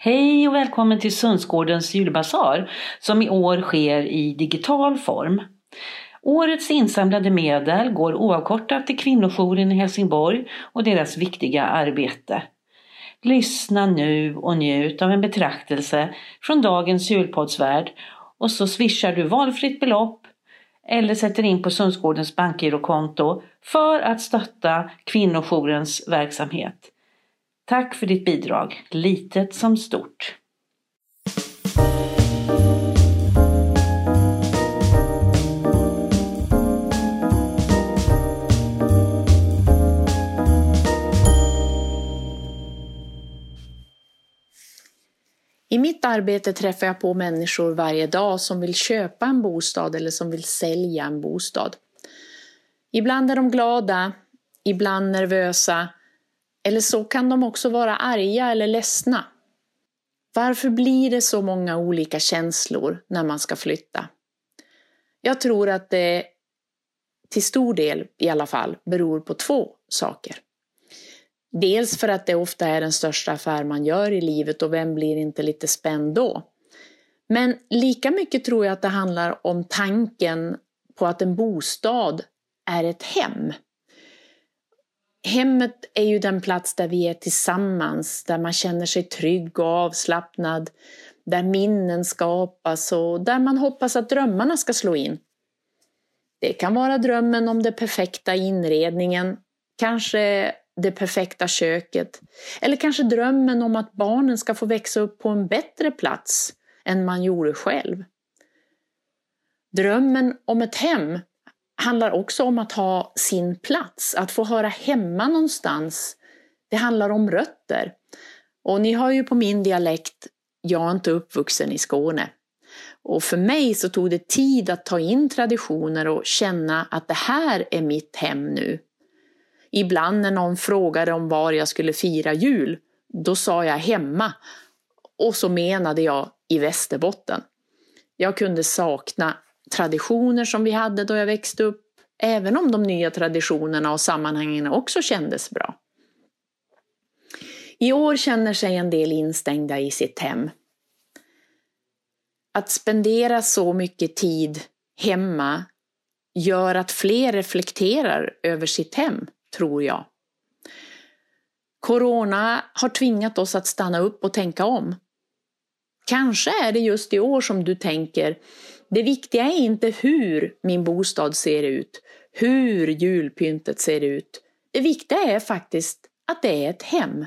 Hej och välkommen till Sundsgårdens julbasar som i år sker i digital form. Årets insamlade medel går oavkortat till kvinnojouren i Helsingborg och deras viktiga arbete. Lyssna nu och njut av en betraktelse från dagens julpoddsvärld och så swishar du valfritt belopp eller sätter in på Sundsgårdens bankgirokonto för att stötta kvinnojourens verksamhet. Tack för ditt bidrag, litet som stort. I mitt arbete träffar jag på människor varje dag som vill köpa en bostad eller som vill sälja en bostad. Ibland är de glada, ibland nervösa eller så kan de också vara arga eller ledsna. Varför blir det så många olika känslor när man ska flytta? Jag tror att det till stor del i alla fall beror på två saker. Dels för att det ofta är den största affär man gör i livet och vem blir inte lite spänd då? Men lika mycket tror jag att det handlar om tanken på att en bostad är ett hem. Hemmet är ju den plats där vi är tillsammans, där man känner sig trygg och avslappnad, där minnen skapas och där man hoppas att drömmarna ska slå in. Det kan vara drömmen om den perfekta inredningen, kanske det perfekta köket, eller kanske drömmen om att barnen ska få växa upp på en bättre plats än man gjorde själv. Drömmen om ett hem handlar också om att ha sin plats, att få höra hemma någonstans. Det handlar om rötter. Och ni hör ju på min dialekt, jag är inte uppvuxen i Skåne. Och för mig så tog det tid att ta in traditioner och känna att det här är mitt hem nu. Ibland när någon frågade om var jag skulle fira jul, då sa jag hemma. Och så menade jag i Västerbotten. Jag kunde sakna traditioner som vi hade då jag växte upp, även om de nya traditionerna och sammanhangen också kändes bra. I år känner sig en del instängda i sitt hem. Att spendera så mycket tid hemma gör att fler reflekterar över sitt hem, tror jag. Corona har tvingat oss att stanna upp och tänka om. Kanske är det just i år som du tänker det viktiga är inte hur min bostad ser ut, hur julpyntet ser ut. Det viktiga är faktiskt att det är ett hem.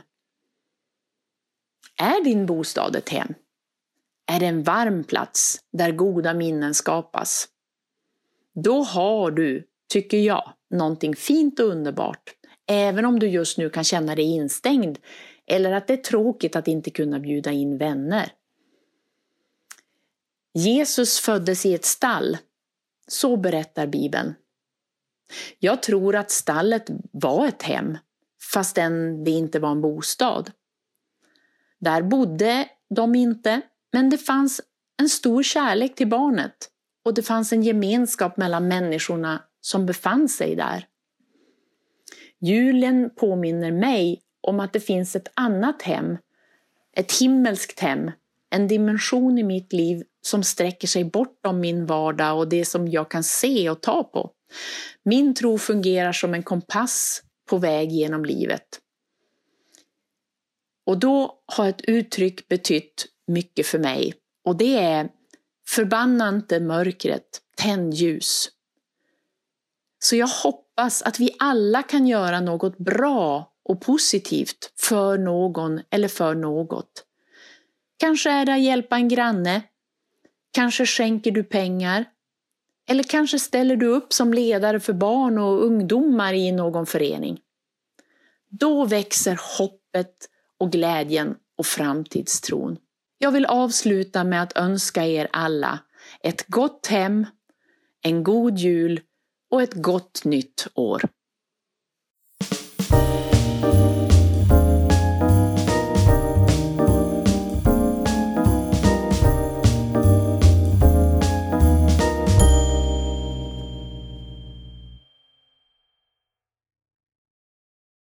Är din bostad ett hem? Är det en varm plats där goda minnen skapas? Då har du, tycker jag, någonting fint och underbart, även om du just nu kan känna dig instängd eller att det är tråkigt att inte kunna bjuda in vänner. Jesus föddes i ett stall. Så berättar Bibeln. Jag tror att stallet var ett hem, fastän det inte var en bostad. Där bodde de inte, men det fanns en stor kärlek till barnet och det fanns en gemenskap mellan människorna som befann sig där. Julen påminner mig om att det finns ett annat hem, ett himmelskt hem, en dimension i mitt liv som sträcker sig bortom min vardag och det som jag kan se och ta på. Min tro fungerar som en kompass på väg genom livet. Och då har ett uttryck betytt mycket för mig och det är Förbanna inte mörkret, tänd ljus. Så jag hoppas att vi alla kan göra något bra och positivt för någon eller för något. Kanske är det att hjälpa en granne. Kanske skänker du pengar. Eller kanske ställer du upp som ledare för barn och ungdomar i någon förening. Då växer hoppet och glädjen och framtidstron. Jag vill avsluta med att önska er alla ett gott hem, en god jul och ett gott nytt år.